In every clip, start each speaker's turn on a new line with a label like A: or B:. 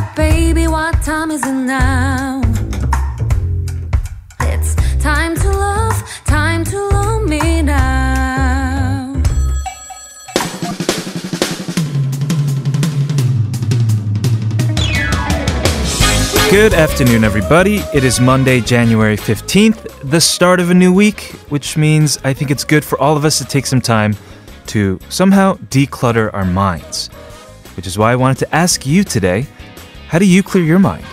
A: up, baby, what time is it now? It's time to love, time to love me now.
B: Good afternoon, everybody. It is Monday, January 15th, the start of a new week, which means I think it's good for all of us to take some time to somehow declutter our minds. Which is why I wanted to ask you today how do you clear your mind?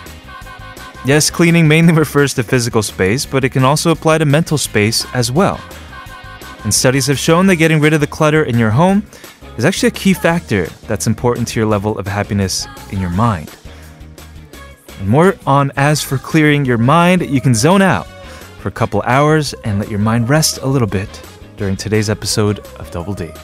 B: Yes, cleaning mainly refers to physical space, but it can also apply to mental space as well. And studies have shown that getting rid of the clutter in your home is actually a key factor that's important to your level of happiness in your mind. And more on as for clearing your mind, you can zone out for a couple hours and let your mind rest a little bit during today's episode of Double Date.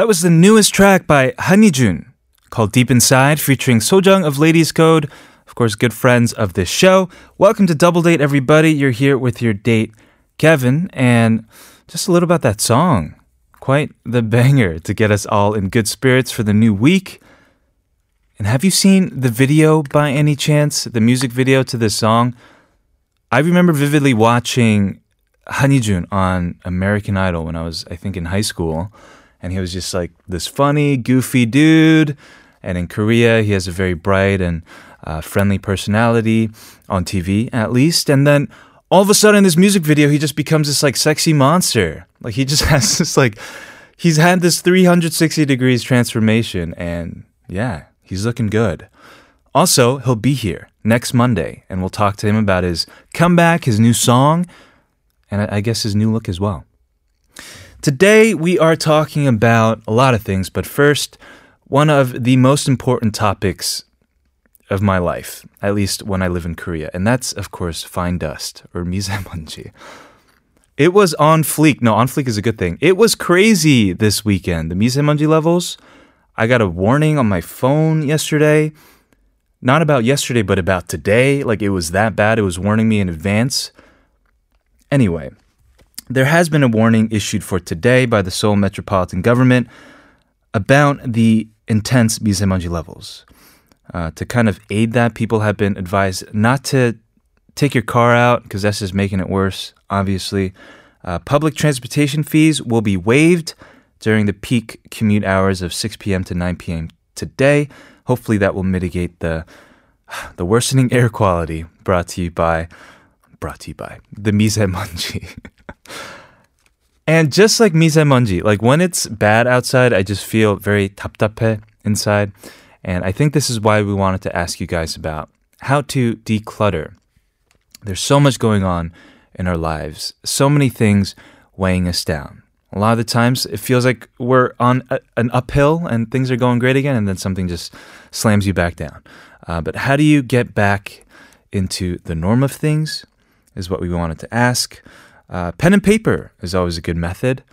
B: That was the newest track by Han Hee-jun called Deep Inside featuring Sojung of Ladies Code, of course good friends of this show. Welcome to Double Date everybody. You're here with your date Kevin and just a little about that song. Quite the banger to get us all in good spirits for the new week. And have you seen the video by any chance? The music video to this song? I remember vividly watching Han Hee-jun on American Idol when I was, I think, in high school. And he was just like this funny, goofy dude. And in Korea, he has a very bright and uh, friendly personality on TV, at least. And then all of a sudden, in this music video, he just becomes this like sexy monster. Like he just has this like, he's had this 360 degrees transformation. And yeah, he's looking good. Also, he'll be here next Monday, and we'll talk to him about his comeback, his new song, and I I guess his new look as well. Today, we are talking about a lot of things, but first, one of the most important topics of my life, at least when I live in Korea, and that's, of course, fine dust or misemonji. It was on fleek. No, on fleek is a good thing. It was crazy this weekend. The misemonji levels. I got a warning on my phone yesterday. Not about yesterday, but about today. Like it was that bad. It was warning me in advance. Anyway, there has been a warning issued for today by the Seoul Metropolitan Government about the intense misemonji levels. Uh, to kind of aid that, people have been advised not to take your car out because that's just making it worse, obviously. Uh, public transportation fees will be waived during the peak commute hours of 6 p.m. to 9 p.m. today. Hopefully, that will mitigate the the worsening air quality brought to you by brought to you by the misemonji. and just like misemonji, like when it's bad outside, I just feel very 답답해 inside. And I think this is why we wanted to ask you guys about how to declutter. There's so much going on in our lives, so many things weighing us down. A lot of the times it feels like we're on a, an uphill and things are going great again, and then something just slams you back down. Uh, but how do you get back into the norm of things? Is what we wanted to ask. Uh, pen and paper is always a good method.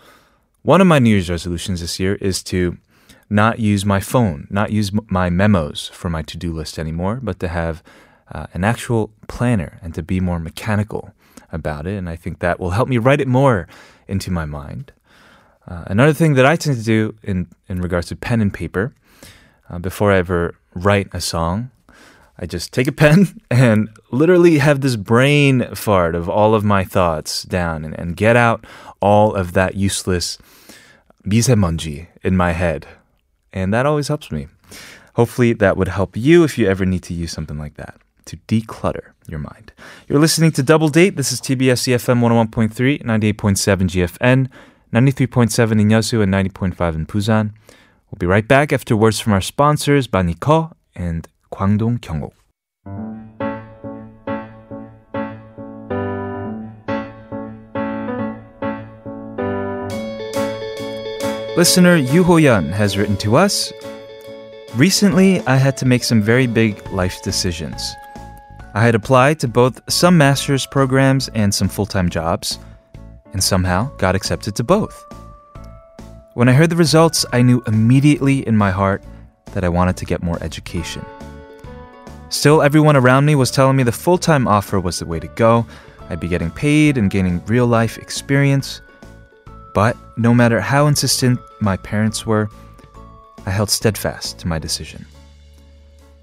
B: One of my New Year's resolutions this year is to not use my phone, not use my memos for my to do list anymore, but to have uh, an actual planner and to be more mechanical about it. And I think that will help me write it more into my mind. Uh, another thing that I tend to do in, in regards to pen and paper, uh, before I ever write a song, I just take a pen and literally have this brain fart of all of my thoughts down and, and get out all of that useless misemonji in my head. And that always helps me. Hopefully, that would help you if you ever need to use something like that to declutter your mind. You're listening to Double Date. This is TBS EFM 101.3, 98.7 GFN, 93.7 in Yosu, and 90.5 in Busan. We'll be right back after words from our sponsors, Baniko and Kwangdong Kyungho. Listener Yu Ho-yeon has written to us. Recently, I had to make some very big life decisions. I had applied to both some master's programs and some full time jobs, and somehow got accepted to both. When I heard the results, I knew immediately in my heart that I wanted to get more education. Still, everyone around me was telling me the full time offer was the way to go. I'd be getting paid and gaining real life experience. But no matter how insistent my parents were, I held steadfast to my decision.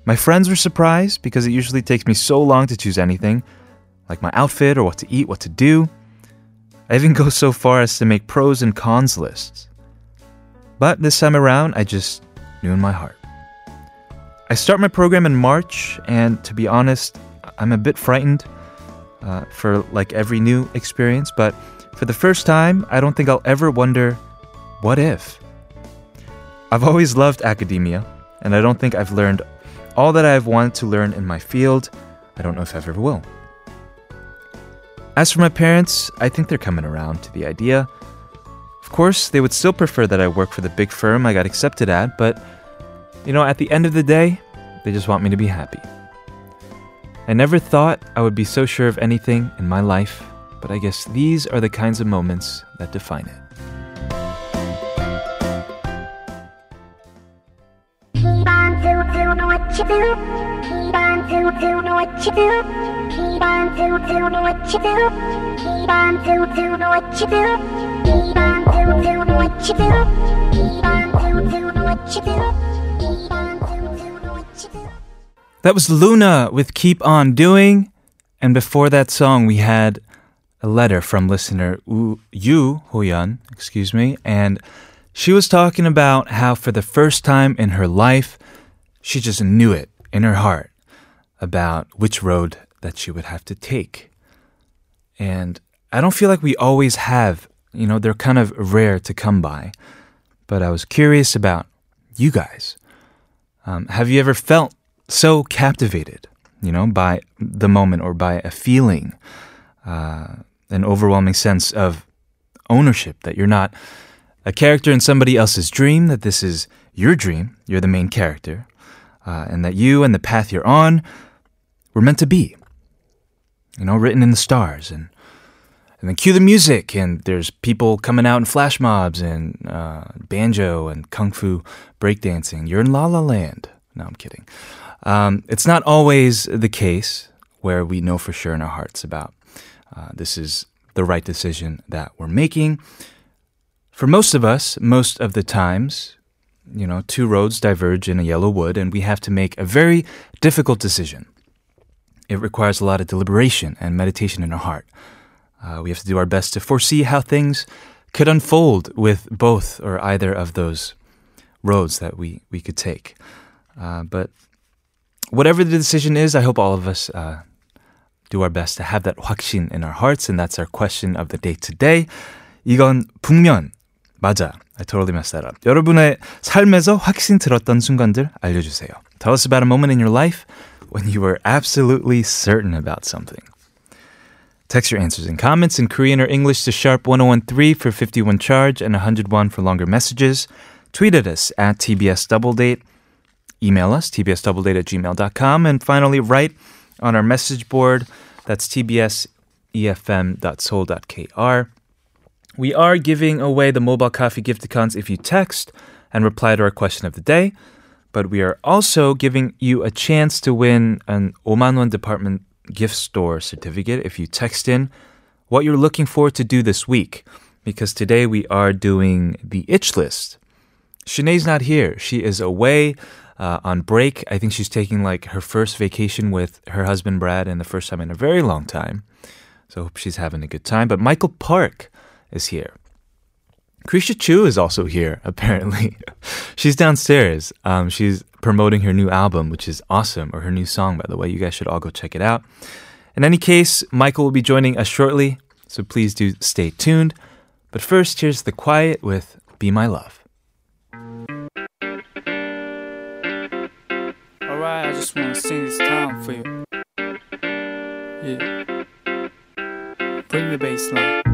B: My friends were surprised because it usually takes me so long to choose anything, like my outfit or what to eat, what to do. I even go so far as to make pros and cons lists. But this time around, I just knew in my heart. I start my program in March, and to be honest, I'm a bit frightened uh, for like every new experience, but for the first time, I don't think I'll ever wonder, what if? I've always loved academia, and I don't think I've learned all that I've wanted to learn in my field. I don't know if I ever will. As for my parents, I think they're coming around to the idea. Of course, they would still prefer that I work for the big firm I got accepted at, but you know, at the end of the day, they just want me to be happy. I never thought I would be so sure of anything in my life, but I guess these are the kinds of moments that define it. That was Luna with Keep On Doing. And before that song, we had a letter from listener Yu Hoyan, excuse me, and she was talking about how for the first time in her life, she just knew it in her heart about which road that she would have to take. And I don't feel like we always have, you know, they're kind of rare to come by. But I was curious about you guys. Um, have you ever felt so captivated, you know, by the moment or by a feeling, uh, an overwhelming sense of ownership that you're not a character in somebody else's dream, that this is your dream, you're the main character, uh, and that you and the path you're on were meant to be, you know, written in the stars and and then cue the music, and there's people coming out in flash mobs and uh, banjo and kung fu breakdancing. You're in La La Land. No, I'm kidding. Um, it's not always the case where we know for sure in our hearts about uh, this is the right decision that we're making. For most of us, most of the times, you know, two roads diverge in a yellow wood, and we have to make a very difficult decision. It requires a lot of deliberation and meditation in our heart. Uh, we have to do our best to foresee how things could unfold with both or either of those roads that we, we could take. Uh, but whatever the decision is, I hope all of us uh, do our best to have that 확신 in our hearts, and that's our question of the day today. 이건 북면 맞아. I totally messed that up. 여러분의 삶에서 확신 들었던 순간들 알려주세요. Tell us about a moment in your life when you were absolutely certain about something. Text your answers and comments in Korean or English to sharp 1013 for 51 charge and 101 for longer messages. Tweet at us at TBS Doubledate. Email us, tbsdoubledate at gmail.com. And finally, write on our message board. That's tbsefm.seoul.kr. We are giving away the mobile coffee gift accounts if you text and reply to our question of the day. But we are also giving you a chance to win an Omanwon department gift store certificate if you text in what you're looking forward to do this week. Because today we are doing the itch list. Shanae's not here. She is away uh, on break. I think she's taking like her first vacation with her husband Brad and the first time in a very long time. So I hope she's having a good time. But Michael Park is here. Kriesha Chu is also here, apparently. she's downstairs. Um, she's promoting her new album, which is awesome, or her new song, by the way. You guys should all go check it out. In any case, Michael will be joining us shortly, so please do stay tuned. But first, here's The Quiet with Be My Love.
C: Just wanna sing this time for you. Yeah. Bring the bass line.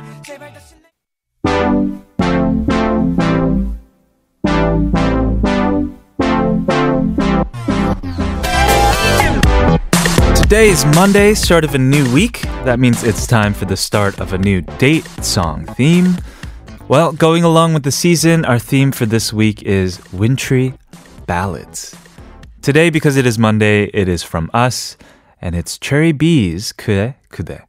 B: Today is Monday, start of a new week. That means it's time for the start of a new date song theme. Well, going along with the season, our theme for this week is wintry ballads. Today, because it is Monday, it is from us, and it's Cherry B's 그대 그대.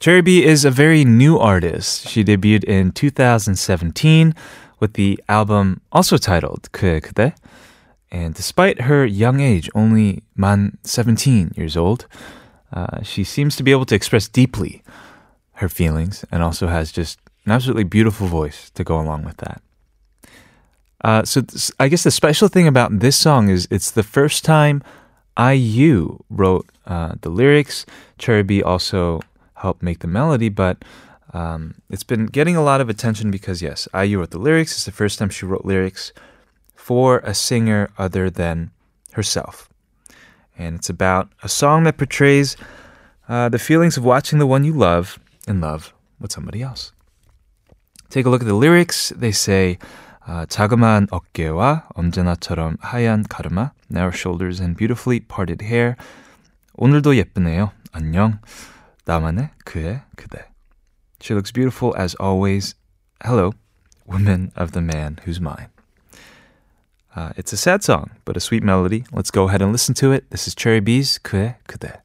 B: Cherry B is a very new artist. She debuted in 2017 with the album also titled 그대 그대. And despite her young age, only man 17 years old, uh, she seems to be able to express deeply her feelings and also has just an absolutely beautiful voice to go along with that. Uh, so I guess the special thing about this song is it's the first time IU wrote uh, the lyrics. Cherry B also helped make the melody, but um, it's been getting a lot of attention because yes, IU wrote the lyrics. It's the first time she wrote lyrics for a singer other than herself. And it's about a song that portrays uh, the feelings of watching the one you love in love with somebody else. Take a look at the lyrics. They say, uh, 자그마한 어깨와 언제나처럼 하얀 가르마, narrow shoulders and beautifully parted hair. 오늘도 예쁘네요. 안녕. 나만의 그의 그대. She looks beautiful as always. Hello, woman of the man who's mine. Uh, it's a sad song, but a sweet melody. Let's go ahead and listen to it. This is Cherry B's 그의 그대.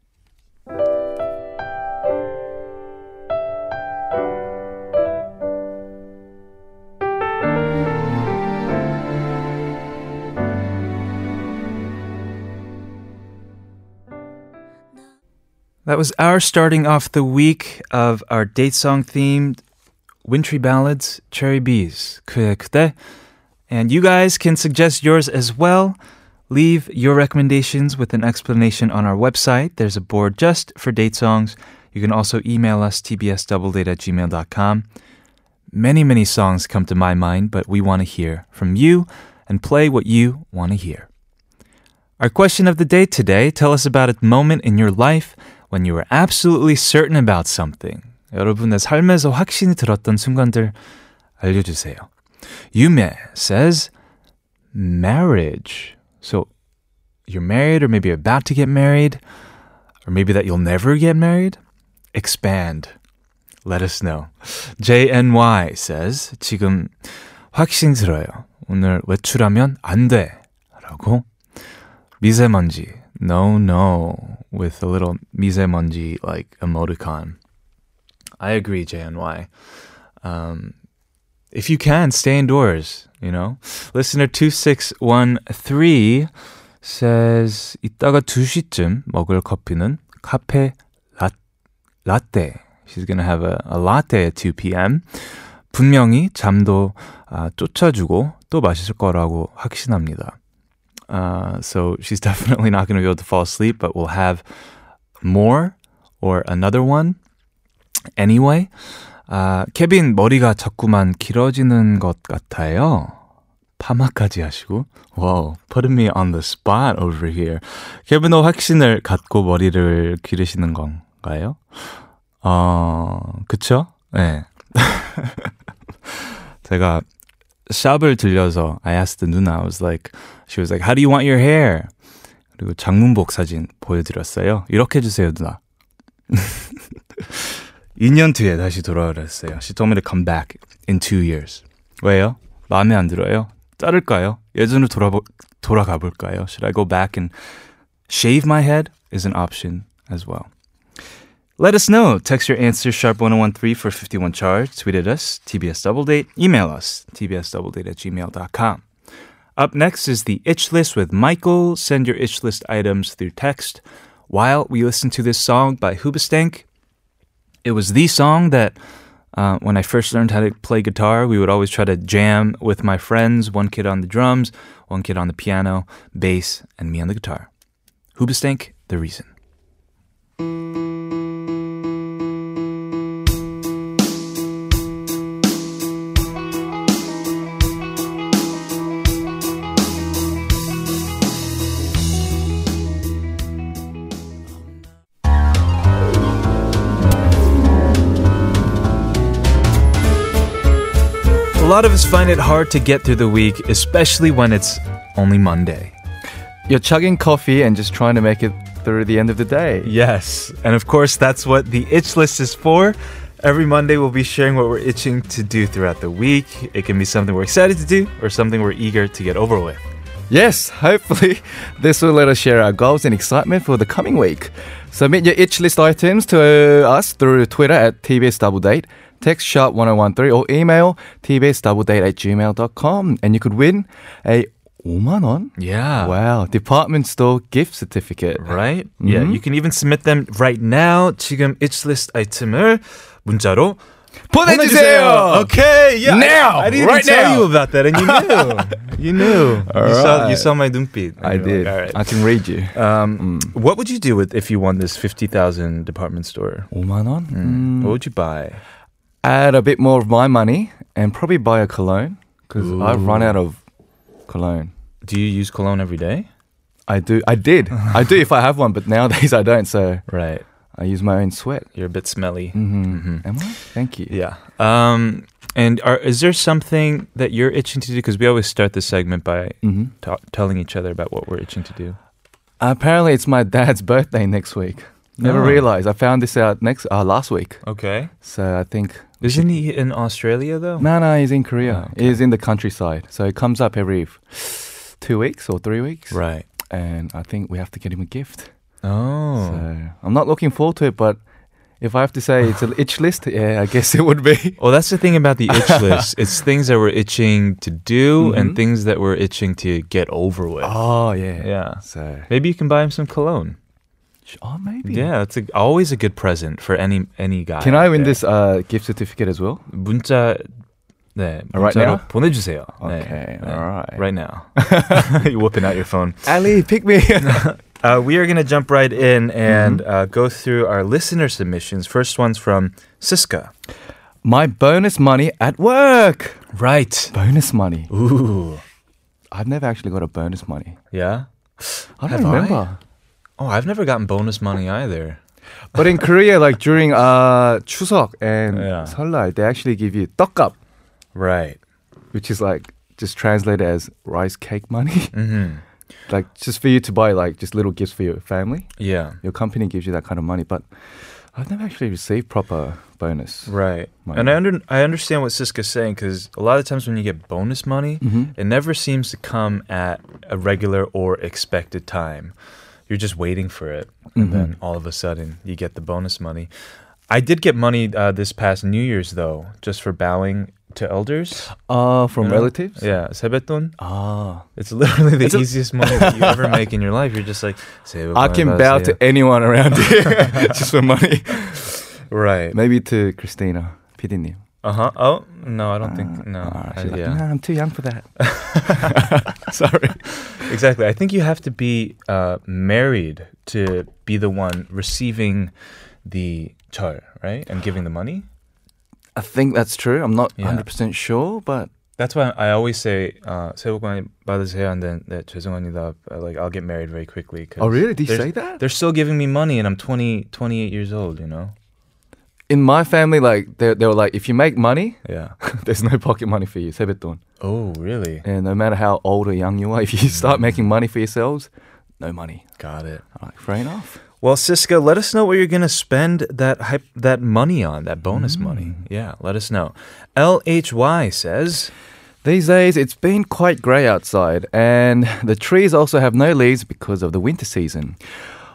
B: That was our starting off the week of our date song themed wintry ballads, Cherry B's 그대 그대. And you guys can suggest yours as well. Leave your recommendations with an explanation on our website. There's a board just for date songs. You can also email us tbsdoubledate at gmail.com. Many, many songs come to my mind, but we want to hear from you and play what you want to hear. Our question of the day today tell us about a moment in your life when you were absolutely certain about something. 여러분의 삶에서 확신이 들었던 순간들 알려주세요. Yume says marriage. So you're married or maybe about to get married or maybe that you'll never get married. Expand. Let us know. JNY says 지금 확신 들어요. 오늘 외출하면 안 돼. 라고. 미세먼지. No, no. With a little 미세먼지 like emoticon. I agree, JNY. Um, if you can, stay indoors, you know? Listener 2613 says, 이따가 2시쯤 먹을 커피는 카페 라, 라떼. She's gonna have a, a latte at 2 p.m. 분명히 잠도 아, 쫓아주고 또 마실 거라고 확신합니다. Uh, so she's definitely not going to be able to fall asleep, but we'll have more or another one anyway. 아, 케빈 머리가 자꾸만 길어지는 것 같아요. 파마까지 하시고. Wow, putting me on the spot over here. 케빈도 확신을 갖고 머리를 기르시는 건가요? 어, 그쵸? 네. 제가 샵을 들려서 I asked the 누나, I was like, she was like, how do you want your hair? 그리고 장문복 사진 보여드렸어요. 이렇게 해주세요, 누나. 2년 뒤에 다시 돌아오라 She told me to come back in two years. 왜요? 마음에 안 들어요? 자를까요? 예전으로 돌아보, 돌아가 볼까요? Should I go back and shave my head? Is an option as well. Let us know. Text your answer sharp1013 for 51 charge. Tweet at us, TBS Doubledate. Email us, tbsdoubledate at gmail.com. Up next is the itch list with Michael. Send your itch list items through text. While we listen to this song by Hoobastank. It was the song that uh, when I first learned how to play guitar, we would always try to jam with my friends. One kid on the drums, one kid on the piano, bass, and me on the guitar. Hoobastank, the reason. Lot of us find it hard to get through the week, especially when it's only Monday.
D: You're chugging coffee and just trying to make it through the end of the day.
B: Yes, and of course, that's what the itch list is for. Every Monday, we'll be sharing what we're itching to do throughout the week. It can be something we're excited to do or something we're eager to get over with.
D: Yes, hopefully this will let us share our goals and excitement for the coming week. Submit your itch list items to us through Twitter at TBS Double Date, text sharp 1013 or email tbsdoubledate at gmail.com and you could win a 5만 원?
B: Yeah.
D: Wow, department store gift certificate.
B: Right? Yeah, you can even submit them right now. 지금 itch list 아이템을 문자로
D: 보내주세요.
B: Okay, yeah.
D: Now,
B: I, I didn't
D: right
B: even tell
D: now.
B: you about that, and you knew. you knew.
D: All
B: you saw you
D: right.
B: saw my 눈빛.
D: I
B: And you're
D: did.
B: like, All right.
D: I can read you.
B: Um,
D: Mm.
B: What would you do with if you won this fifty thousand department store?
D: 5만 원? Mm.
B: What would you buy?
D: Add a bit more of my money and probably buy a cologne because I've run out of cologne.
B: Do you use cologne every day?
D: I do. I did. I do if I have one, but nowadays I don't. So
B: Right.
D: I use my own sweat.
B: You're a bit smelly.
D: Mm-hmm. Am I? Thank you.
B: Yeah. Um, and are, is there something that you're itching to do? Because we always start this segment by
D: hmm
B: ta- telling each other about what we're itching to do.
D: Apparently, it's my dad's birthday next week. Never
B: Oh.
D: realized. I found this out next uh, last week.
B: Okay.
D: So I think.
B: Isn't he in Australia though?
D: No, no, he's in Korea.
B: Oh, okay.
D: He's in the countryside. So it comes up every two weeks or three weeks.
B: Right.
D: And I think we have to get him a gift.
B: Oh.
D: So I'm not looking forward to it, but if I have to say it's an itch list, yeah, I guess it would be.
B: Well, that's the thing about the itch list. It's things that we're itching to do and
D: Mhm.
B: things that we're itching to get over with.
D: Oh, yeah.
B: Yeah.
D: So,
B: Maybe you can buy him some cologne.
D: oh, maybe.
B: Yeah, it's a, always a good present for any any guy.
D: Can I
B: out
D: win
B: there.
D: this uh, gift certificate as well?
B: 문자 네,
D: Right
B: 문자로
D: now?
B: 보내주세요.
D: Okay,
B: 네, 네.
D: alright.
B: Right now. You're whipping out your phone.
D: Ali, pick me.
B: Uh, we are going to jump right in and
D: Mm-hmm.
B: uh, go through our listener submissions. First one's from Siska.
D: My bonus money at work.
B: Right.
D: Bonus money.
B: Ooh.
D: I've never actually got a bonus money.
B: Yeah.
D: I
B: Have
D: don't
B: I? Oh, I've never gotten bonus money either.
D: But in Korea, like during uh, Chuseok and
B: yeah.
D: They actually give you 떡값.
B: Right.
D: Which is like just translated as rice cake money.
B: Mm-hmm.
D: like just for you to buy like just little gifts for your family.
B: Yeah.
D: Your company gives you that kind of money, but I've never actually received proper bonus.
B: Right.
D: Money.
B: And I under, I understand what Siska's saying because a lot of times when you get bonus money,
D: mm-hmm.
B: it never seems to come at a regular or expected time You're just waiting for it, and
D: Mhm.
B: then all of a sudden you get the bonus money. I did get money uh, this past New Year's though, just for bowing to elders.
D: Uh, from
B: you know?
D: relatives?
B: Yeah, 세뱃돈.
D: Ah.
B: It's literally the
D: It's a-
B: easiest money that you ever make in your life. You're just like, 새해 복
D: I
B: 많이
D: can bow to
B: 받으세요.
D: anyone around here just for money.
B: right.
D: Maybe to Christina, PD님.
B: Uh huh. Oh no, I don't think no.
D: Ah,
B: I-
D: she's like,
B: yeah.
D: nah, I'm too young for that. Sorry.
B: Exactly. I think you have to be uh, married to be the one receiving the char, right? And giving the money.
D: I think that's true. I'm not
B: Yeah.
D: 100% sure, but
B: That's why I always say uh, 새해 복 많이 받으세요 and then 네, 죄송합니다. uh, Like I'll get married very quickly. 'cause
D: Oh, really? Did you
B: they're-
D: say that?
B: They're still giving me money and I'm 20, 28 years old, you know?
D: in my family, like they they were like, if you make money,
B: Yeah.
D: there's no pocket money for you, 세뱃돈.
B: Oh, really?
D: And no matter how old or young you are, if you start making money for yourselves, no money.
B: Got it.
D: I'm like, fair enough.
B: Well, Siska, let us know what you're going to spend that hype, that money on, that bonus money.
D: Mm.
B: Yeah, let us know. LHY says,
D: These days, it's been quite grey outside, and the trees also have no leaves because of the winter season.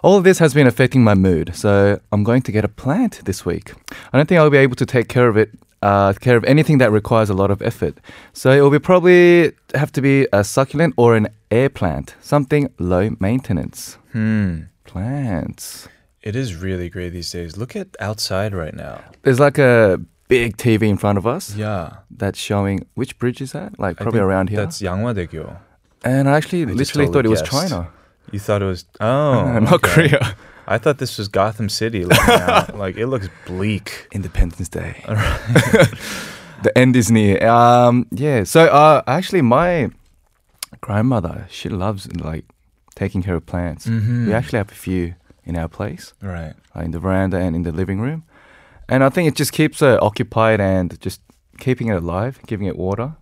D: All of this has been affecting my mood, so I'm going to get a plant this week. I don't think I'll be able to take care of it, uh, care of anything that requires a lot of effort. So it will be probably have to be a succulent or an air plant, something low maintenance.
B: hmm.
D: Plants.
B: It is really great these days. Look at outside right now.
D: There's like a big TV in front of us
B: Yeah.
D: that's showing which bridge is that? Like probably around here.
B: That's Yanghwa-daegyo.
D: and I actually
B: I
D: literally thought it
B: totally
D: was. China,
B: You thought it was oh,
D: not
B: okay.
D: Korea.
B: I thought this was Gotham City. like it looks bleak.
D: Independence Day. the end is near. Um, yeah. So uh, actually, my grandmother she loves like taking care of plants.
B: Mhm.
D: We actually have a few in our place,
B: Right.
D: uh, in the veranda and in the living room, and I think it just keeps her occupied and just keeping it alive, giving it water,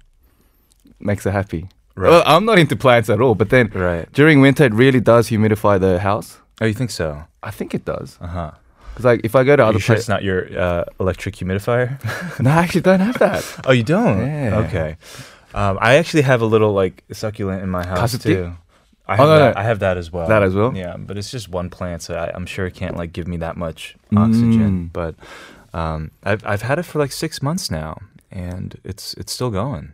D: makes her happy.
B: Right.
D: Well, I'm not into plants at all, but then
B: Right.
D: during winter it really does humidify the house.
B: Oh, you think so?
D: I think it does.
B: Uh huh.
D: Because like if I go to
B: Are
D: other
B: you sure
D: places,
B: it's not your uh, electric humidifier?
D: no, I actually don't have that.
B: oh, you don't?
D: Yeah.
B: Okay. Um, I actually have a little like succulent in my house too. I
D: Oh,
B: have,
D: no,
B: that,
D: no.
B: I have that as well.
D: That as well?
B: Yeah, but it's just one plant, so I, I'm sure it can't like give me that much oxygen.
D: Mm.
B: But um, I've I've had it for like six months now, and it's it's still going.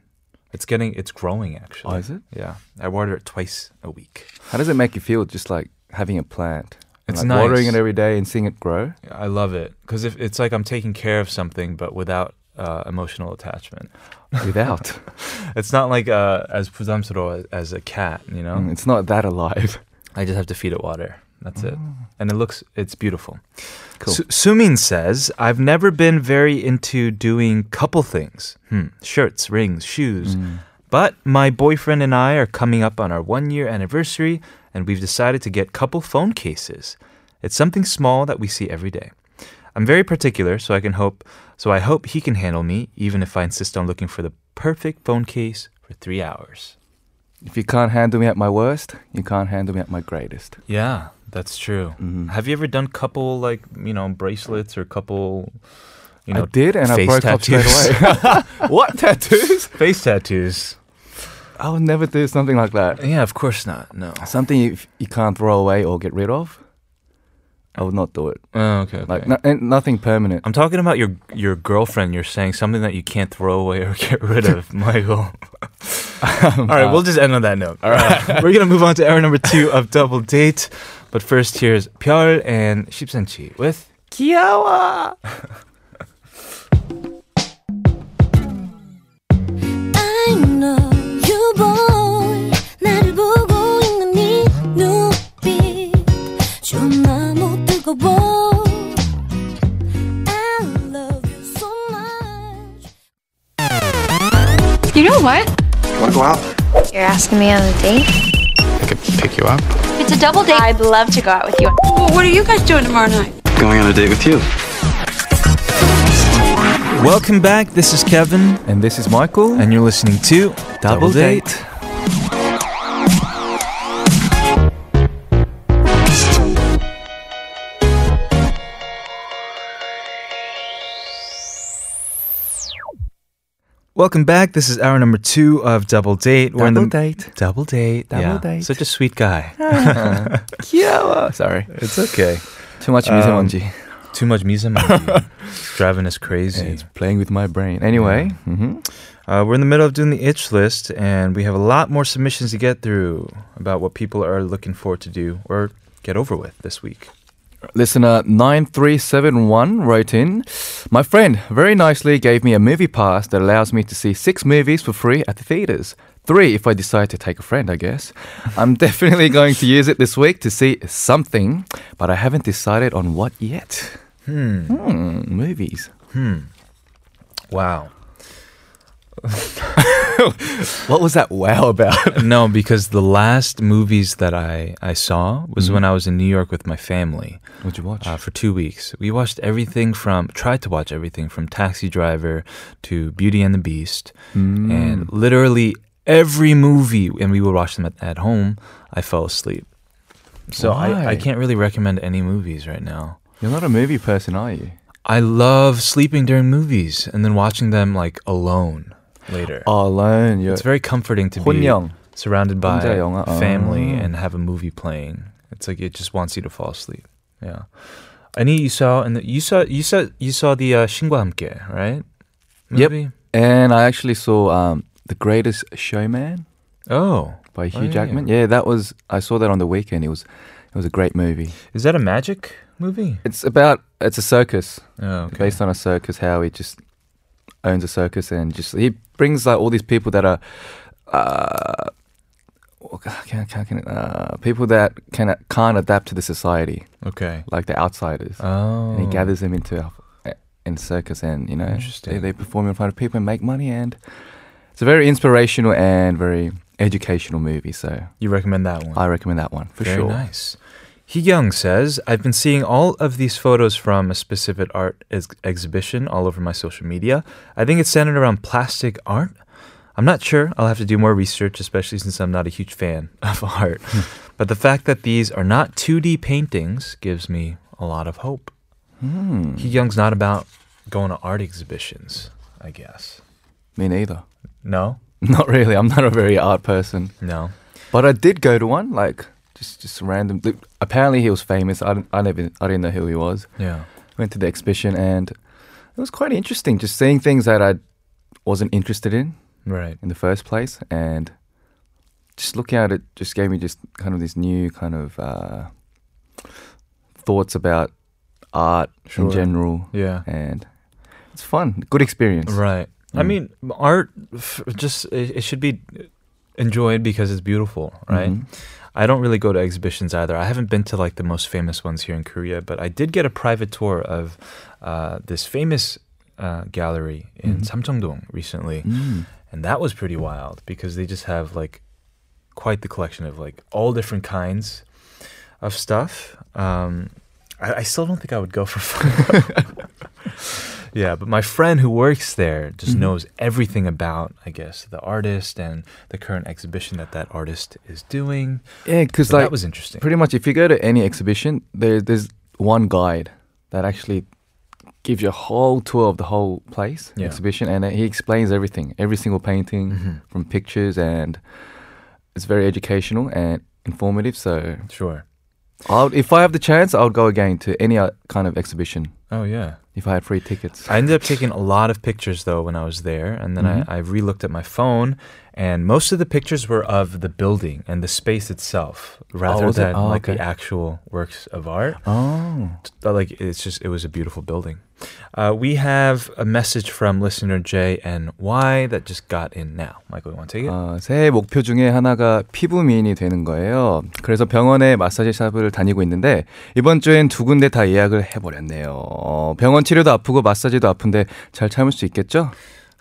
B: It's getting, it's growing actually.
D: Oh, is it?
B: Yeah. I water it twice a week.
D: How does it make you feel just like having a plant?
B: It's
D: like
B: nice.
D: watering it every day and seeing it grow.
B: I love it because it's like I'm taking care of something, but without uh, emotional attachment.
D: Without,
B: it's not like uh, as presumptuous as a cat, you know.
D: Mm, it's not that alive.
B: I just have to feed it water. That's it. And it looks, it's beautiful.
D: Cool.
B: Su- Sumin says, I've never been very into doing couple things. Hmm. Shirts, rings, shoes. But my boyfriend and I are coming up on our one year anniversary, and we've decided to get couple phone cases. It's something small that we see every day. I'm very particular, so I can hope so I hope he can handle me, even if I insist on looking for the perfect phone case for three hours.
D: If you can't handle me at my worst, you can't handle me at my greatest.
B: Yeah, that's true.
D: Mhm.
B: Have you ever done couple like you know bracelets or couple? You know,
D: I did, and I broke up straight
B: tattoos?
D: away. what tattoos?
B: face tattoos.
D: I would never do something like that.
B: Yeah, of course not. No.
D: Something you, you can't throw away or get rid of. I would not do it.
B: Oh, okay. okay.
D: Like no, and nothing permanent.
B: I'm talking about your your girlfriend. You're saying something that you can't throw away or get rid of, Michael. All right, we'll just end on that note. All right, we're gonna move on to hour number two of Double Date, but first here's 별 and 10cm with
D: 귀여워.
A: I know you boy 나를 보고 있는 네 눈빛 좀 너무 뜨거워 I love you so much
E: You know what?
F: Want to go out?
G: You're asking me on a date?
F: I could pick you up.
E: It's a double date.
G: I'd love to go out with you.
E: Well, what are you guys doing tomorrow night?
F: Going on a date with you.
B: Welcome back. This is Kevin,
D: And this is Michael.
B: and you're listening to
D: Double Date.
B: Welcome back. This is hour number two of Double Date. We're in
D: Double
B: the
D: date.
B: Double Date.
D: Double
B: yeah.
D: date.
B: Such a sweet guy.
D: 귀여워. Sorry.
B: it's okay.
D: Too much
B: Um,
D: 미세먼지.
B: Too much misery. driving us crazy.
D: It's playing with my brain. Anyway. hmm
B: Uh, we're in the middle of doing the itch list, and we have a lot more submissions to get through about what people are looking forward to do or get over with this week.
D: Listener 9371 wrote in My friend very nicely gave me a movie pass that allows me to see six movies for free at the theaters. Three if I decide to take a friend, I guess. I'm definitely going to use it this week to see something, but I haven't decided on what yet.
B: Hmm.
D: Hmm, movies.
B: Hmm. Wow.
D: What was that wow about?
B: no, because the last movies that I, I saw was
D: Mhm.
B: when I was in New York with my family
D: What'd you watch?
B: uh, for two weeks. We watched everything from, tried to watch everything from Taxi Driver to Beauty and the Beast.
D: Mm.
B: And literally every movie, and we would watch them at, at home, I fell asleep. So I, I can't really recommend any movies right now.
D: You're not a movie person, are you?
B: I love sleeping during movies and then watching them like alone later.
D: Oh, alone. You're
B: It's very comforting to be
D: 혼영.
B: surrounded by
D: 혼자 영화.
B: family
D: 아.
B: and have a movie playing. It's like it just wants you to fall asleep. Yeah. Any you saw and you saw you saw you saw the uh, 신과 함께, right?
D: Yep.
B: Movie?
D: And I actually saw um, The Greatest Showman
B: Oh.
D: by
B: Oh,
D: Hugh
B: yeah.
D: Jackman. Yeah, that was I saw that on the weekend. It was it was a great movie.
B: Is that a magic movie?
D: It's about it's a circus
B: Oh, okay.
D: based on a circus. How he just owns a circus and just he brings like all these people that are. Uh, can, can, can, uh, people that can can't adapt to the society,
B: Okay.
D: like the outsiders,
B: Oh.
D: and he gathers them into a, in circus, and you know, they, they perform in front of people and make money, and it's a very inspirational and very educational movie. So
B: You recommend that one?
D: I recommend that one for
B: Very
D: sure.
B: nice. Young says, I've been seeing all of these photos from a specific art ex- exhibition all over my social media. I think it's centered around plastic art. I'm not sure. I'll have to do more research, especially since I'm not a huge fan of art. but the fact that these are not 2D paintings gives me a lot of hope.
D: Hmm.
B: Young's not about going to art exhibitions, I guess.
D: Me neither.
B: No?
D: Not really. I'm not a very art person.
B: No.
D: But I did go to one, like just just random. Apparently, he was famous. I didn't, I never, I didn't know who he was.
B: Yeah.
D: Went to the exhibition, and it was quite interesting. Just seeing things that I wasn't interested in
B: Right.
D: in the first place, and just looking at it just gave me just kind of this new kind of uh, thoughts about art
B: Sure.
D: in general,
B: Yeah.
D: and it's fun, good experience.
B: Right. I
D: Mm.
B: mean, art f- just it, it should be enjoyed because it's beautiful, right?
D: Mhm.
B: I don't really go to exhibitions either. I haven't been to like the most famous ones here in Korea, but I did get a private tour of uh, this famous uh, gallery in
D: Mhm.
B: Samcheongdong recently,
D: Mm.
B: and that was pretty wild because they just have like quite the collection of like all different kinds of stuff. Um, I, I still don't think I would go for fun. Yeah, but my friend who works there just
D: Mhm.
B: knows everything about, I guess, the artist and the current exhibition that that artist is doing.
D: Yeah, because
B: So
D: like
B: that was interesting.
D: pretty much if you go to any exhibition, there, there's one guide that actually gives you a whole tour of the whole place
B: Yeah.
D: exhibition, and he explains everything, every single painting
B: Mhm.
D: from pictures, and it's very educational and informative. So,
B: Sure.
D: I'll, if I have the chance, I'll go again to any uh, kind of exhibition
B: Oh yeah.
D: If I had free tickets.
B: I ended up taking a lot of pictures though when I was there, and then
D: Mhm.
B: I, I re-looked at my phone, and most of the pictures were of the building and the space itself, rather
D: it?
B: than
D: Oh,
B: like the actual works of art.
D: oh,
B: like it's just it was a beautiful building. Uh, we have a message from listener J and Y that just got in now. Michael, you want to take it?
D: 어, 새해 목표 중에 하나가 피부 미인이 되는 거예요. 그래서 병원에 마사지 샵을 다니고 있는데 이번 주엔 두 군데 다 예약을 해버렸네요. 어, 병원 치료도 아프고 마사지도 아픈데 잘 참을 수 있겠죠?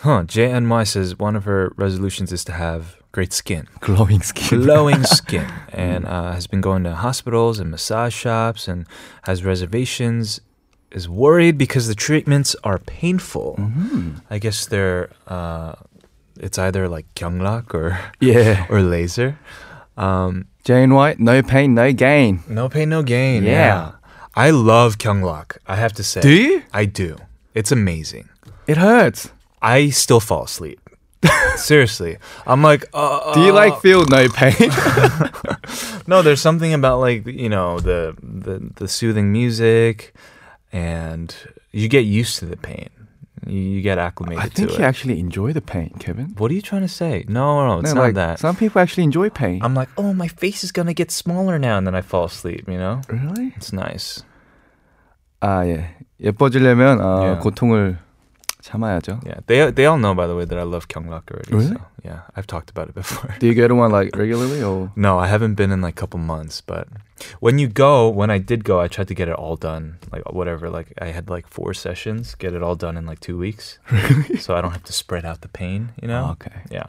B: huh? J and Y says one of her resolutions is to have great skin.
D: 글로잉 스킨.
B: glowing skin and uh, has been going to hospitals and massage shops and has reservations is worried because the treatments are painful
D: 음.
B: i guess they're uh, it's either like gyeonglak or
D: 예.
B: or laser um,
D: Jane White, no pain, no gain.
B: no pain no gain
D: Yeah.
B: i love gyeonglak i have to say
D: Do you?
B: i do it's amazing
D: It hurts.
B: i still fall asleep seriously i'm like uh,
D: Do you like
B: uh,
D: feel no pain?
B: No, there's something about like you know the the the soothing music, and you get used to the pain. You, you get acclimated
D: I think
B: to
D: you
B: it.
D: actually enjoy the pain, Kevin.
B: what are you trying to say? No, no, it's
D: No,
B: not
D: like,
B: that.
D: Some people actually enjoy pain.
B: I'm like, oh, my face is gonna get smaller now, and then I fall asleep. You know,
D: really?
B: it's nice.
D: 아 예. 예뻐지려면 어,
B: Yeah.
D: 고통을 참아야죠.
B: Yeah, they they all know by the way that I love Gyeonglak already.
D: Really?
B: So, yeah, I've talked about it before.
D: Do you go to one like regularly or?
B: No, I haven't been in like a couple months, but when you go, when I did go, I tried to get it all done, like whatever. Like I had like four sessions, get it all done in like two weeks, so I don't have to spread out the pain. You know?
D: Okay.
B: Yeah.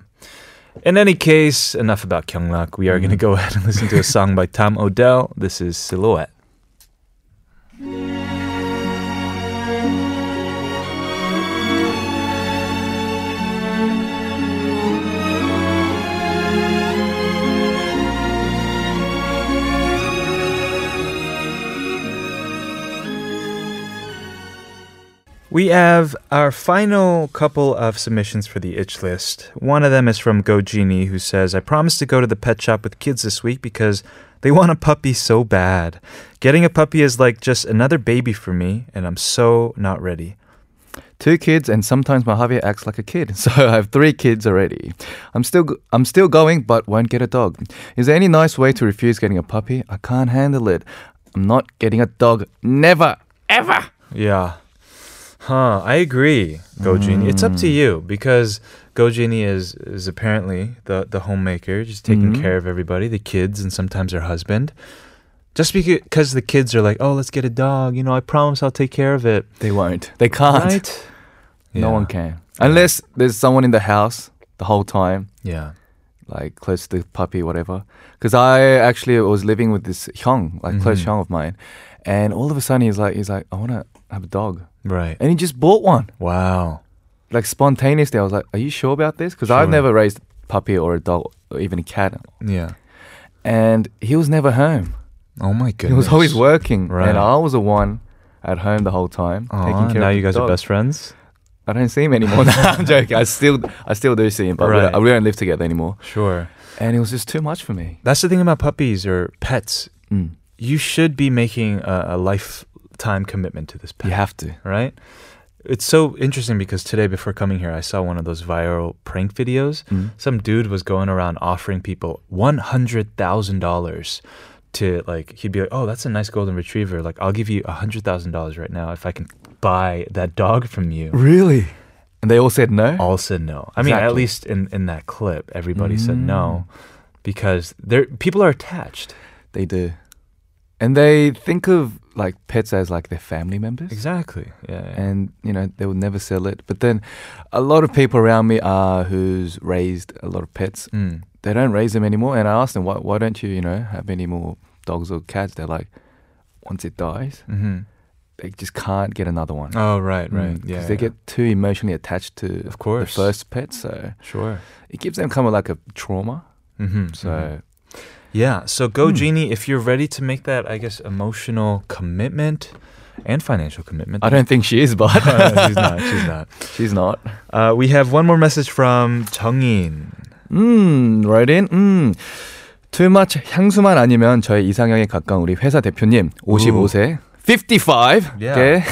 B: In any case, enough about Gyeonglak. We are going to go ahead and listen to a song by Tom Odell. This is Silhouette. We have our final couple of submissions for the itch list. One of them is from Gojini, who says, I promised to go to the pet shop with kids this week because they want a puppy so bad. Getting a puppy is like just another baby for me, and I'm so not ready.
D: Two kids, and sometimes my hubby acts like a kid. So I have three kids already. I'm still I'm still going, but won't get a dog. Is there any nice way to refuse getting a puppy? I can't handle it. I'm not getting a dog. Never, ever.
B: Yeah. Huh. I agree, Gojini. It's up to
D: Mm.
B: you because Gojini is is apparently the the homemaker, just taking
D: Mhm.
B: care of everybody, the kids, and sometimes her husband. Just because the kids are like, oh, let's get a dog. You know, I promise I'll take care of it.
D: They won't. They can't.
B: Right?
D: No
B: Yeah.
D: one can. Unless there's someone in the house the whole time,
B: Yeah.
D: like close to the puppy, whatever. Because I actually was living with this hyung, like close
B: Mhm.
D: hyung of mine, and all of a sudden he's like, he's like, I want to have a dog,
B: Right.
D: and he just bought one,
B: Wow.
D: like spontaneously. I was like, Are you sure about this? Because I've never raised a puppy or a dog or even a cat,
B: Yeah.
D: and he was never home.
B: Oh my goodness.
D: He was always working,
B: Right.
D: and I was the one at home the whole time
B: Aw,
D: taking care
B: now
D: of
B: you guys are best friends.
D: I don't see him anymore. no, I'm joking. I still, I still do see him, but we,
B: Right.
D: don't, we don't live together anymore.
B: Sure.
D: And it was just too much for me.
B: That's the thing about puppies or pets.
D: Mm.
B: You should be making a, a lifetime commitment to this pet.
D: You have to.
B: right? It's so interesting because today, before coming here, I saw one of those viral prank videos.
D: Mm.
B: Some dude was going around offering people one hundred thousand dollars to like. He'd be like, "Oh, that's a nice golden retriever. Like, I'll give you a hundred thousand dollars right now if I can buy that dog from you."
D: Really? And they all said no?
B: All said no. I mean, at least in in that clip, everybody said no
D: Mm.
B: because they're people are attached.
D: They do. And they think of like pets as like their family members.
B: Exactly. Yeah. yeah.
D: And, you know, they would never sell it. But then a lot of people around me are who's raised a lot of pets.
B: Mm.
D: They don't raise them anymore. And I asked them, why, why don't you, you know, have any more dogs or cats? They're like, once it dies,
B: hmm
D: they just can't get another one.
B: Oh, right, right.
D: Mm,
B: yeah.
D: they
B: yeah.
D: get too emotionally attached to
B: Of course.
D: the first pet. So
B: sure.
D: it gives them kind of like a trauma.
B: Mm-hmm.
D: So
B: Yeah. So go,
D: Hmm.
B: Genie, if you're ready to make that, I guess, emotional commitment and financial commitment.
D: I don't think she is, but
B: she's not. She's not.
D: She's not.
B: Uh, we have one more message from Jungin.
D: 음, right in. 음. Too much 향수만 아니면 저의 이상형에 가까운 우리 회사 대표님 55세 55개
B: Yeah.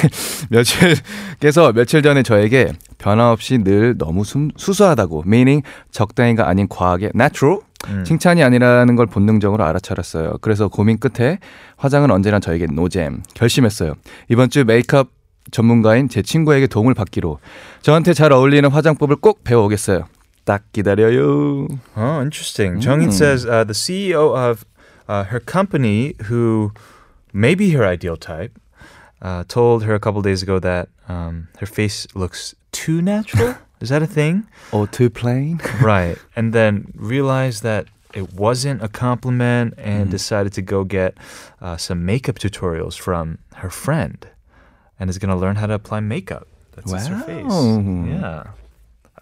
D: 며칠께서 며칠 전에 저에게 변화 없이 늘 너무 숨- 수수하다고 meaning 적당히가 아닌 과하게 natural
B: 음.
D: 칭찬이 아니라는 걸 본능적으로 알아차렸어요. 그래서 고민 끝에 화장은 언제나 저에게 노잼 결심했어요. 이번 주 메이크업 전문가인 제 친구에게 도움을 받기로 저한테 잘 어울리는 화장법을 꼭 배워오겠어요. 딱 기다려요.
B: Oh, interesting.
D: Mm.
B: says uh, the CEO of uh, her company, who may be her ideal type, uh, told her a couple days ago that um, her face looks too natural. Is that a thing?
D: Or too plain.
B: right. And then realized that it wasn't a compliment and
D: Mhm.
B: decided to go get uh, some makeup tutorials from her friend and is going to learn how to apply makeup. That's just her face.
D: Wow.
B: Yeah.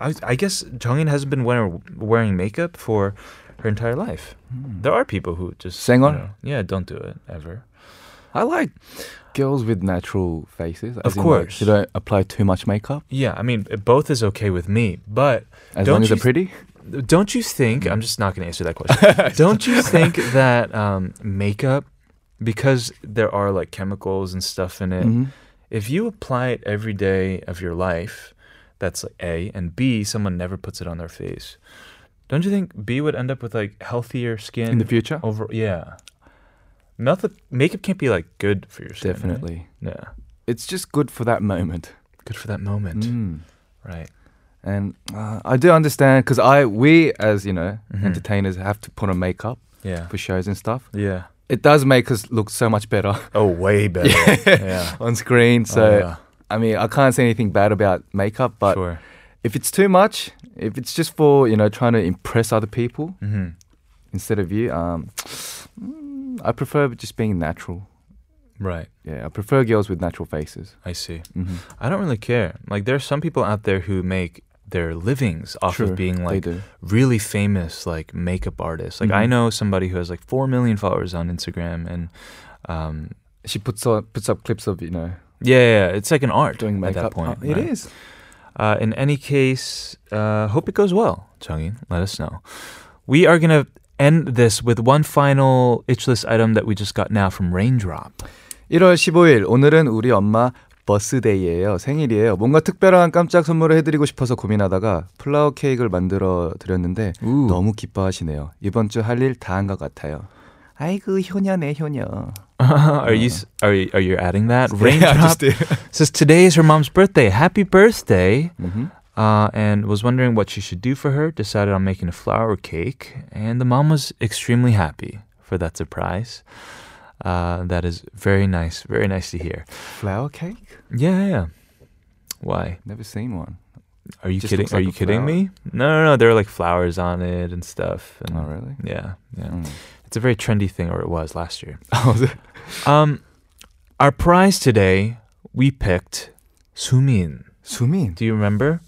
B: I, I guess Jungin hasn't been wearing, wearing makeup for her entire life. There are people who just you
D: 생얼?
B: know, yeah, don't do it ever.
D: I like girls with natural faces.
B: Of
D: as in, like,
B: course.
D: they don't apply too much makeup.
B: Yeah, I mean, both is okay with me, but
D: As
B: Don't
D: long as
B: you
D: they're pretty.
B: Don't you think? I'm just not going to answer that question. don't you think that um, makeup, because there are like chemicals and stuff in it,
D: Mhm.
B: if you apply it every day of your life, that's like A, and B, someone never puts it on their face. Don't you think B would end up with like healthier skin
D: In the future?
B: Over, yeah. Makeup, makeup can't be like good for your skin. right?
D: Definitely.
B: Yeah.
D: It's just good for that moment.
B: Good for that moment.
D: Mm.
B: Right.
D: And uh, I do understand because I we as you know
B: Mhm.
D: entertainers have to put on makeup
B: Yeah.
D: for shows and stuff.
B: Yeah.
D: It does make us look so much better
B: Oh, way better. yeah.
D: on screen. So
B: Oh, yeah.
D: I mean, I can't say anything bad about makeup, but
B: sure.
D: if it's too much, if it's just for you know trying to impress other people
B: Mm-hmm.
D: instead of you, um, I prefer just being natural.
B: Right.
D: Yeah, I prefer girls with natural faces.
B: I see.
D: Mm-hmm.
B: I don't really care. Like there are some people out there who make their livings off of being like really famous like makeup artists. Like I
D: Mhm.
B: know somebody who has like 4 million followers on Instagram and um
D: She puts up puts up clips of you know
B: yeah, yeah, it's like an art
D: doing
B: at that
D: makeup.
B: point.
D: Uh, It
B: right?
D: is.
B: Uh, in any case, uh, hope it goes well, Chungin. Let us know. We are going to end this with one final itch list item that we just got now from Raindrop.
D: 1월 15일 오늘은 우리 엄마 버스데이예요. 생일이에요. 뭔가 특별한 깜짝 선물을 해드리고 싶어서 고민하다가 플라워 케이크를 만들어 드렸는데 너무 기뻐하시네요. 이번 주 할 일 다 한 것 같아요. 아이고 효녀네 효녀.
B: are you are you, are you adding that? Raindrop says today is her mom's birthday. Happy birthday!
D: Mhm.
B: Uh, and was wondering what she should do for her. Decided on making a flower cake, and the mom was extremely happy for that surprise. Uh, that is very nice. Very nice to hear.
D: Flower cake?
B: Yeah, yeah. Why?
D: Never seen one.
B: Are you
D: Just
B: kidding? Are
D: like
B: you kidding
D: flower.
B: me? No, no, no. There are like flowers on it and stuff. And
D: Oh, really?
B: Yeah, yeah.
D: Mm.
B: It's a very trendy thing, or it was last year.
D: Oh?
B: Um, our prize today, we picked Sumin.
D: Sumin.
B: Do you remember?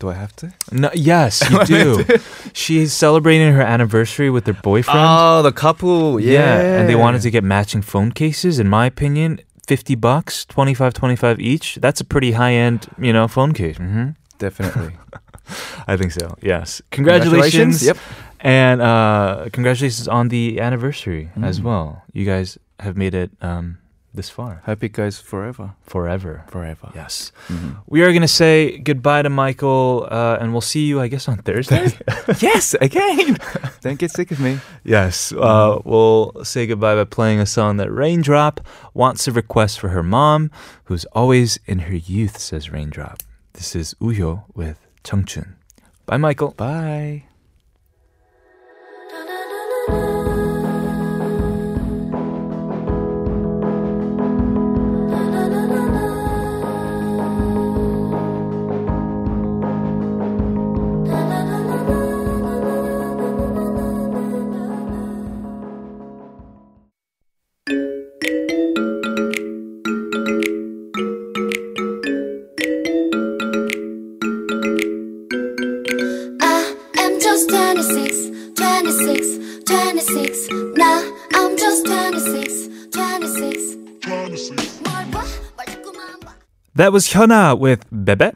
D: Do I have to?
B: No, yes, you do. She's celebrating her anniversary with her boyfriend.
D: Oh, the couple. Yeah.
B: and they wanted to get matching phone cases. In my opinion, 50 bucks, 25 25 each. That's a pretty high-end, you know, phone case. hmm
D: Definitely.
B: I think so. Yes. Congratulations.
D: Yep.
B: And uh congratulations on the anniversary as
D: Mm.
B: well. You guys have made it um this far.
D: It goes forever.
B: Forever.
D: Forever.
B: Yes.
D: Mhm.
B: We are going to say goodbye to Michael, uh, and we'll see you, I guess, on Thursday.
D: yes, again. Don't get sick of me.
B: yes. Uh, we'll say goodbye by playing a song that Raindrop wants to request for her mom, who's always in her youth, says Raindrop. This is Uyo with Chungchun. Bye, Michael.
D: Bye.
B: That was Hyuna with Bebe.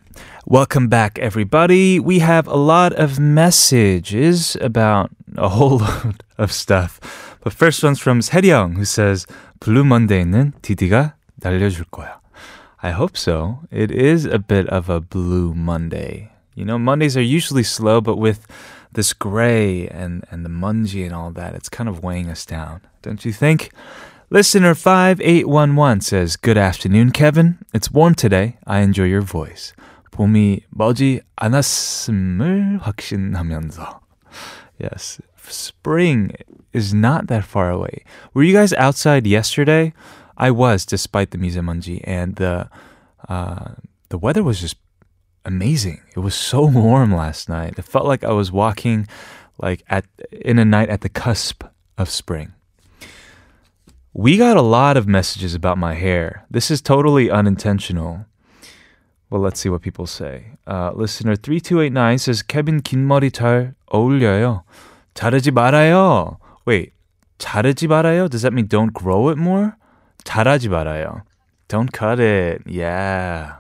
B: Welcome back, everybody. We have a lot of messages about a whole load of stuff. But first one's from 세령, who says, Blue Monday는 디디가 날려줄 거야. I hope so. It is a bit of a blue Monday. You know, Mondays are usually slow, but with this gray and, and the mungy and all that, it's kind of weighing us down. Don't you think? Listener 5811 says, Good afternoon, Kevin. It's warm today. I enjoy your voice. 봄이 머지 않았음을 확신하면서. Yes, spring is not that far away. Were you guys outside yesterday? I was, despite the misemanji, and the uh, the weather was just amazing. It was so warm last night. It felt like I was walking like at in a night at the cusp of spring. We got a lot of messages about my hair. This is totally unintentional. Well, let's see what people say. Uh, listener 3289 says, Kevin 긴 머리 잘 어울려요. 자르지 말아요. Wait, 자르지 말아요? Does that mean don't grow it more? 자르지 말아요. Don't cut it. Yeah.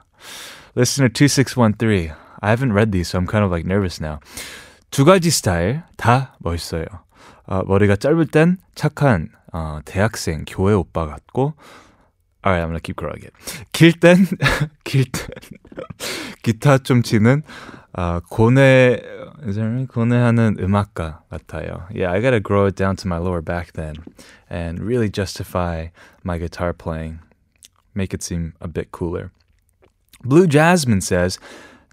B: Listener 2613. I haven't read these, so I'm kind of like nervous now. 두 가지 스타일 다 멋있어요. 어, 머리가 짧을 땐 착한 어, 대학생 교회 오빠 같고 Alright, I'm gonna keep growing it. 길 땐, 길 땐, 기타 좀 치는, 어, 고뇌, is that right? 고뇌하는 음악가 같아요. Yeah, I gotta grow it down to my lower back then and really justify my guitar playing. Make it seem a bit cooler. Blue Jasmine says,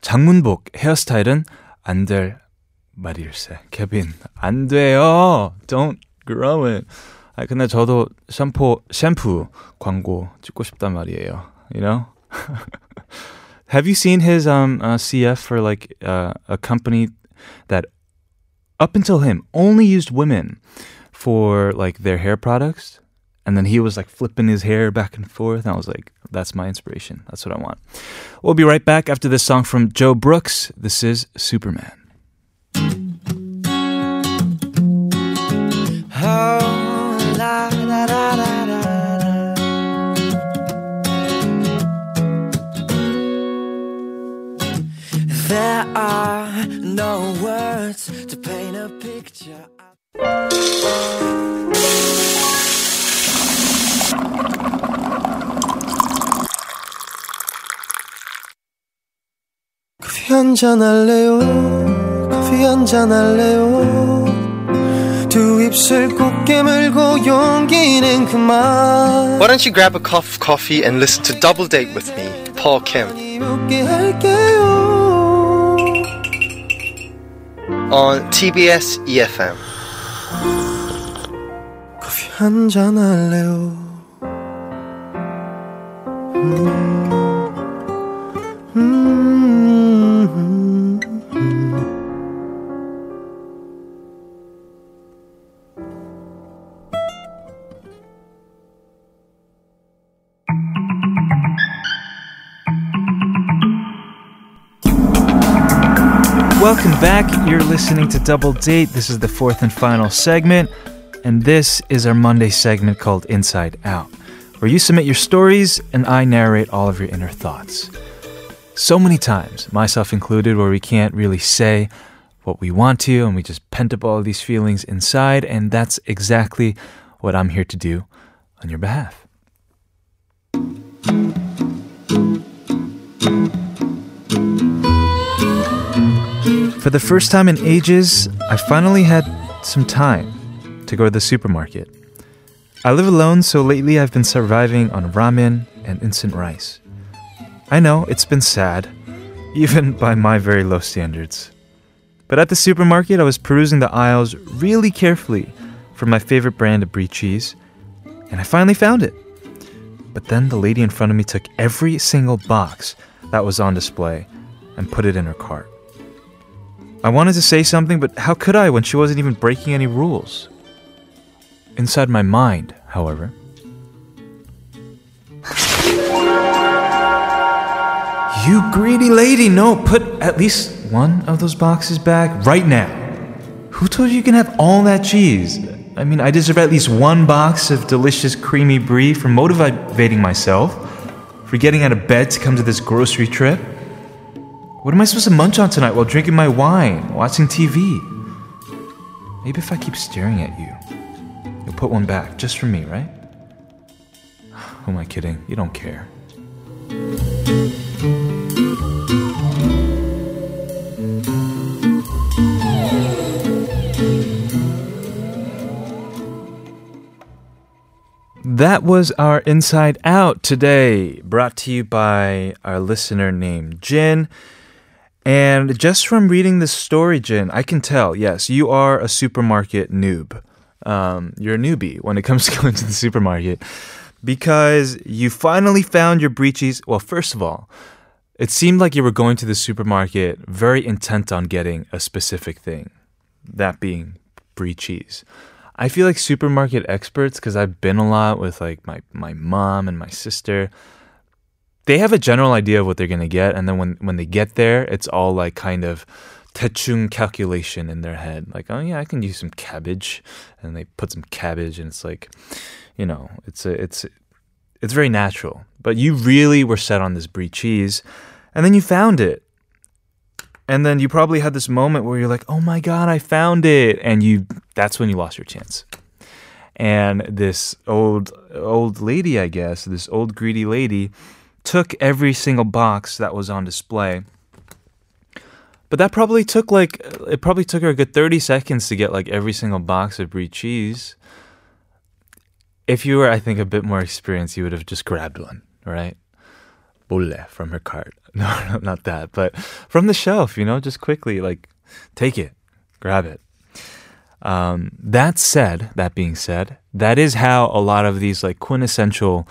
B: 장문복 헤어스타일은 안 될 말일세. 케빈, 안 돼요. Don't grow it. 아 근데 저도 샴푸 샴푸 광고 찍고 싶단 말이에요. You know? Have you seen his um uh, CF for like uh, a company that up until him only used women for like their hair products? And then he was like flipping his hair back and forth. And I was like, that's my inspiration. That's what I want. We'll be right back after this song from Joe Brooks. This is Superman.
H: 한잔 할래요? 커피 한잔 할래요? 두 입술 꼭 깨물고 용기는 그만
I: Why don't you grab a cup of coffee and listen to Double Date with me, Paul Kim,
H: 묻게 할게요
I: on TBS EFM.
H: 커피 한잔 할래요 음,
B: You're listening to Double Date. This is the fourth and final segment, and this is our Monday segment called Inside Out, where you submit your stories and I narrate all of your inner thoughts. So many times, myself included, where we can't really say what we want to and we just pent up all these feelings inside, and that's exactly what I'm here to do on your behalf. For the first time in ages, I finally had some time to go to the supermarket. I live alone, so lately I've been surviving on ramen and instant rice. I know it's been sad, even by my very low standards. But at the supermarket, I was perusing the aisles really carefully for my favorite brand of brie cheese, and I finally found it. But then the lady in front of me took every single box that was on display and put it in her cart. I wanted to say something, but how could I when she wasn't even breaking any rules? Inside my mind, however, You greedy lady, no, put at least one of those boxes back right now. Who told you you can have all that cheese? I mean, I deserve at least one box of delicious creamy brie for motivating myself, for getting out of bed to come to this grocery trip. What am I supposed to munch on tonight while drinking my wine, watching TV? Maybe if I keep staring at you, you'll put one back just for me, right? Who am I kidding? You don't care. That was our Inside Out today, brought to you by our listener named Jin. And just from reading this story, Jin, I can tell, yes, you are a supermarket noob. Um, you're a newbie when it comes to going to the supermarket because you finally found your brie cheese. Well, first of all, it seemed like you were going to the supermarket very intent on getting a specific thing, that being brie cheese. I feel like supermarket experts, because I've been a lot with like my, my mom and my sister, they have a general idea of what they're gonna get, and then when, when they get there, it's all like kind of 대충 calculation in their head. Like, oh yeah, I can use some cabbage, and they put some cabbage, and it's like, you know, it's a, it's it's very natural. But you really were set on this brie cheese, and then you found it. And then you probably had this moment where you're like, "Oh my god, I found it." And you that's when you lost your chance. And this old old lady, I guess, this old greedy lady took every single box that was on display. But that probably took like it probably took her a good 30 seconds to get like every single box of brie cheese if you were, I think, a bit more experienced, you would have just grabbed one, right? Bolle from her cart. No, no, not that, but from the shelf, you know, just quickly, like, take it, grab it. Um, that said, that being said, that is how a lot of these like quintessential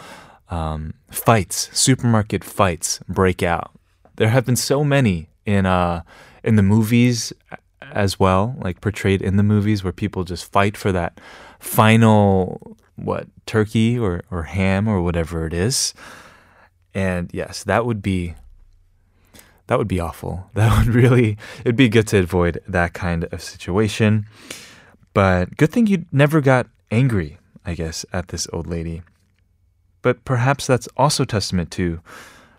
B: um, fights, supermarket fights, break out. There have been so many in uh, in the movies as well, like portrayed in the movies, where people just fight for that final what turkey or or ham or whatever it is. And yes, that would be that would be awful. That would really it'd be good to avoid that kind of situation. But good thing you never got angry, I guess, at this old lady. But perhaps that's also testament to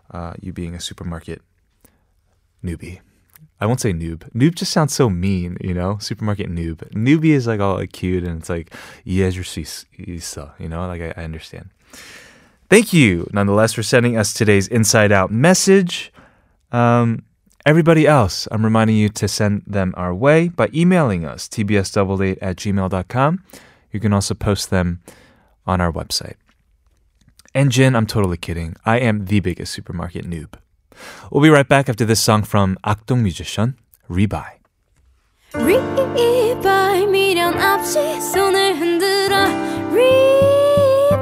B: uh, you being a supermarket newbie. I won't say noob. Noob just sounds so mean, you know? Supermarket noob. Newbie is like all like cute and it's like, see, you know? Like I, I understand. Thank you, nonetheless, for sending us today's Inside Out message. Um, Everybody else, I'm reminding you to send them our way by emailing us, tbsdoubledate at gmail.com. You can also post them on our website. And Jin, I'm totally kidding. I am the biggest supermarket noob. We'll be right back after this song from 악동 musician
A: Re-Bye. Rebuy 미련 없이 손을 흔들어 Rebuy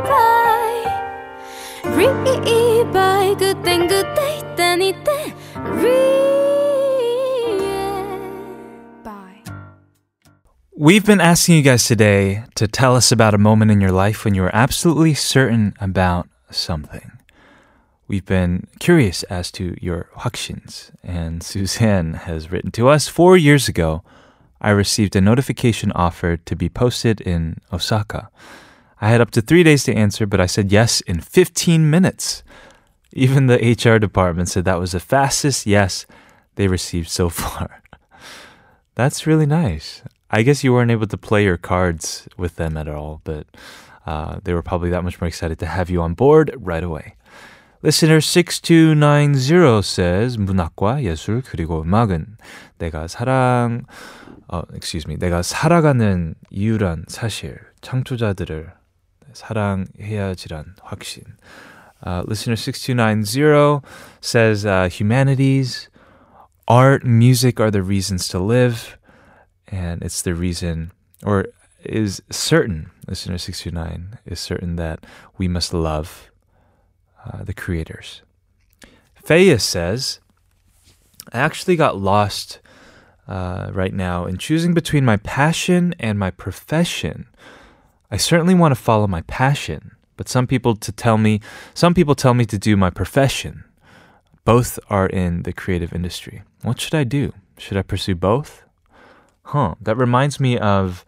A: Rebuy 그땐 그때 이땐 이때 Rebuy
B: We've been asking you guys today to tell us about a moment in your life when you were absolutely certain about something. We've been curious as to your 확신s, and Suzanne has written to us four years ago. I received a notification offer to be posted in Osaka. I had up to three days to answer, but I said yes in 15 minutes. Even the HR department said that was the fastest yes they received so far. That's really nice. I guess you weren't able to play your cards with them at all, but uh, they were probably that much more excited to have you on board right away. Listener 6290 says 문학과 예술 그리고 음악은 내가 사랑 어, excuse me. 내가 살아가는 이유란 사실 창조자들을 사랑해야지란 확신. Uh, listener 6290 says uh, humanities, art, music are the reasons to live, and it's the reason, or is certain, listener 629 is certain that we must love uh, the creators. Faya says, I actually got lost uh, right now in choosing between my passion and my profession. I certainly want to follow my passion, but some people to tell me, some people tell me to do my profession. Both are in the creative industry. What should I do? Should I pursue both? Huh. That reminds me of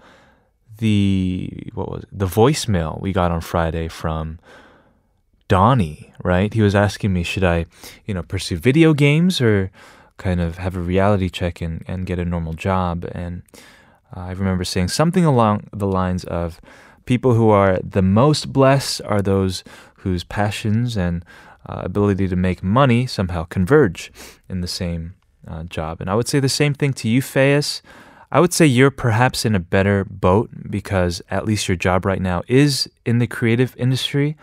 B: the what was it? the voicemail we got on Friday from Donnie, right? He was asking me, should I, you know, pursue video games or kind of have a reality check and, and get a normal job? And uh, I remember saying something along the lines of people who are the most blessed are those whose passions and uh, ability to make money somehow converge in the same uh, job. And I would say the same thing to you, Fayez. I would say you're perhaps in a better boat because at least your job right now is in the creative industry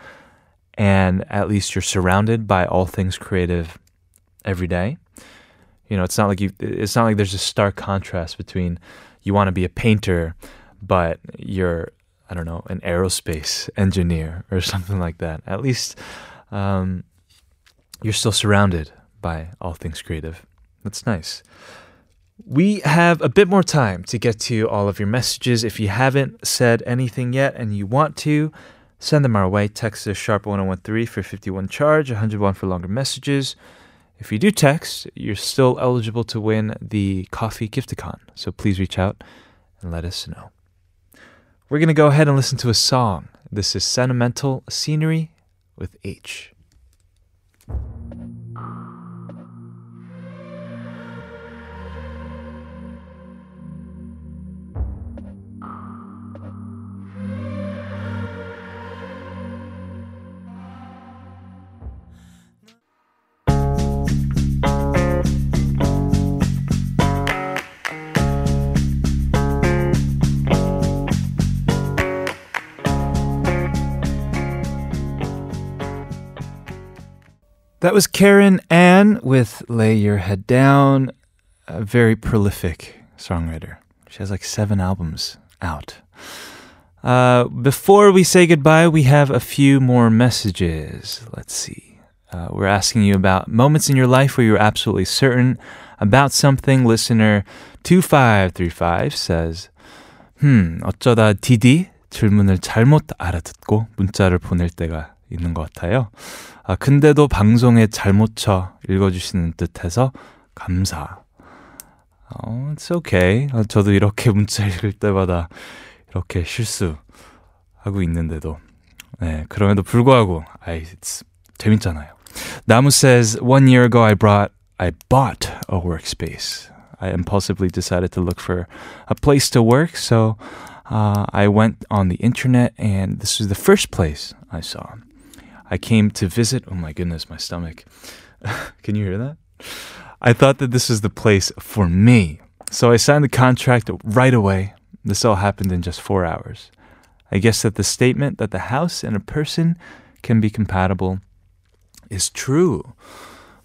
B: and at least you're surrounded by all things creative every day. You know, it's not like you it's not like there's a stark contrast between you want to be a painter but you're I don't know, an aerospace engineer or something like that. At least um, you're still surrounded by all things creative. That's nice. We have a bit more time to get to all of your messages. If you haven't said anything yet and you want to, send them our way. Text us sharp 1013 for 51 charge, 101 for longer messages. If you do text, you're still eligible to win the coffee gifticon. So please reach out and let us know. We're going to go ahead and listen to a song. This is Sentimental Scenery with H. That was Keren Ann with Lay Your Head Down, a very prolific songwriter. She has like seven albums out. Uh, before we say goodbye, we have a few more messages. Let's see. Uh, we're asking you about moments in your life where you're absolutely certain about something. Listener 2535 says, "Hmm, 어쩌다 디디 질문을 잘못 알아듣고 문자를 보낼 때가 있는 것 같아요. 아, 근데도 방송에 잘못 쳐 읽어주시는 듯해서 감사. 어, it's okay. 아, 저도 이렇게 문자 읽을 때마다 이렇게 실수하고 있는데도. 네, 그럼에도 불구하고, 아이, it's 재밌잖아요. 나무 says, one year ago I brought, I bought a workspace. I impulsively decided to look for a place to work, so uh, I went on the internet and this was the first place I saw. I came to visit. Oh my goodness, my stomach. Can you hear that? I thought that this was the place for me. So I signed the contract right away. This all happened in just four hours. I guess that the statement that the house and a person can be compatible is true.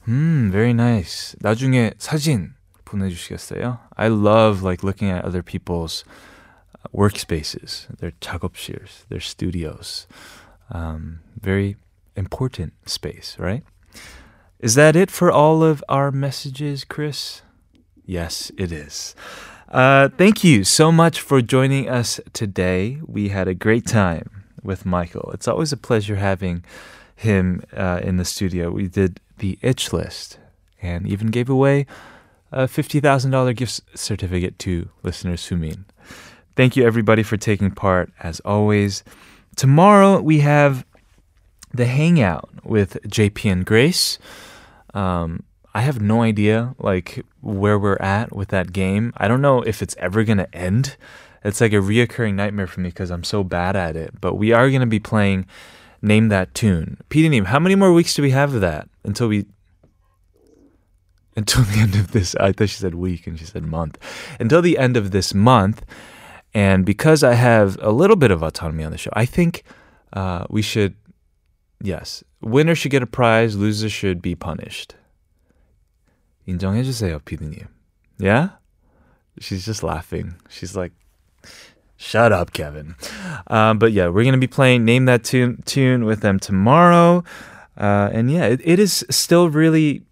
B: Hmm, very nice. 나중에 사진 보내주시겠어요? I love like looking at other people's uh, workspaces, their 작업실s, their studios. Um, very important space, right? Is that it for all of our messages, Chris? Yes, it is. Uh, thank you so much for joining us today. We had a great time with Michael. It's always a pleasure having him uh, in the studio. We did the itch list and even gave away a $50,000 gift certificate to listeners who mean. Thank you, everybody, for taking part as always. Tomorrow, we have the hangout with JP and Grace. Um, I have no idea like where we're at with that game. I don't know if it's ever gonna end. It's like a reoccurring nightmare for me because I'm so bad at it. But we are gonna be playing Name That Tune. Peter how many more weeks do we have of that until we until the end of this I thought she said week and she said month. Until the end of this month. And because I have a little bit of autonomy on the show, I think uh, we should yes. Winner should get a prize, loser should be punished. 인정해주세요, 피디님. Yeah? She's just laughing. She's like, shut up, Kevin. Um, but yeah, we're going to be playing Name That Tune, tune with them tomorrow. Uh, and yeah, it, it is still really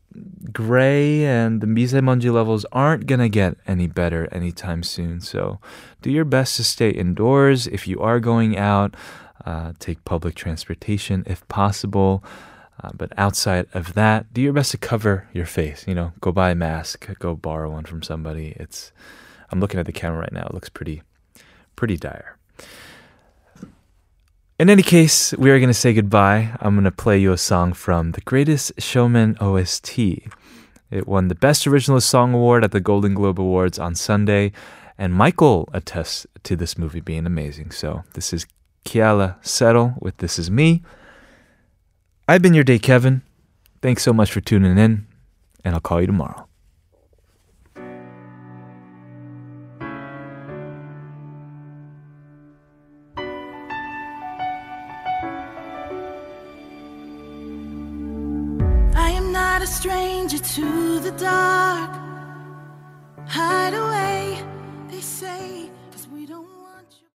B: gray and the misemonji levels aren't going to get any better anytime soon. So do your best to stay indoors. If you are going out, uh, take public transportation if possible. Uh, but outside of that, do your best to cover your face. You know, go buy a mask, go borrow one from somebody. It's, I'm looking at the camera right now. It looks pretty, pretty dire. In any case, we are going to say goodbye. I'm going to play you a song from The Greatest Showman OST. It won the Best Original Song Award at the Golden Globe Awards on Sunday, and Michael attests to this movie being amazing. So this is Keala Settle with This Is Me. I've been your day, Kevin. Thanks so much for tuning in, and I'll call you tomorrow.
H: I am not a stranger to the dark. Hide away, they say,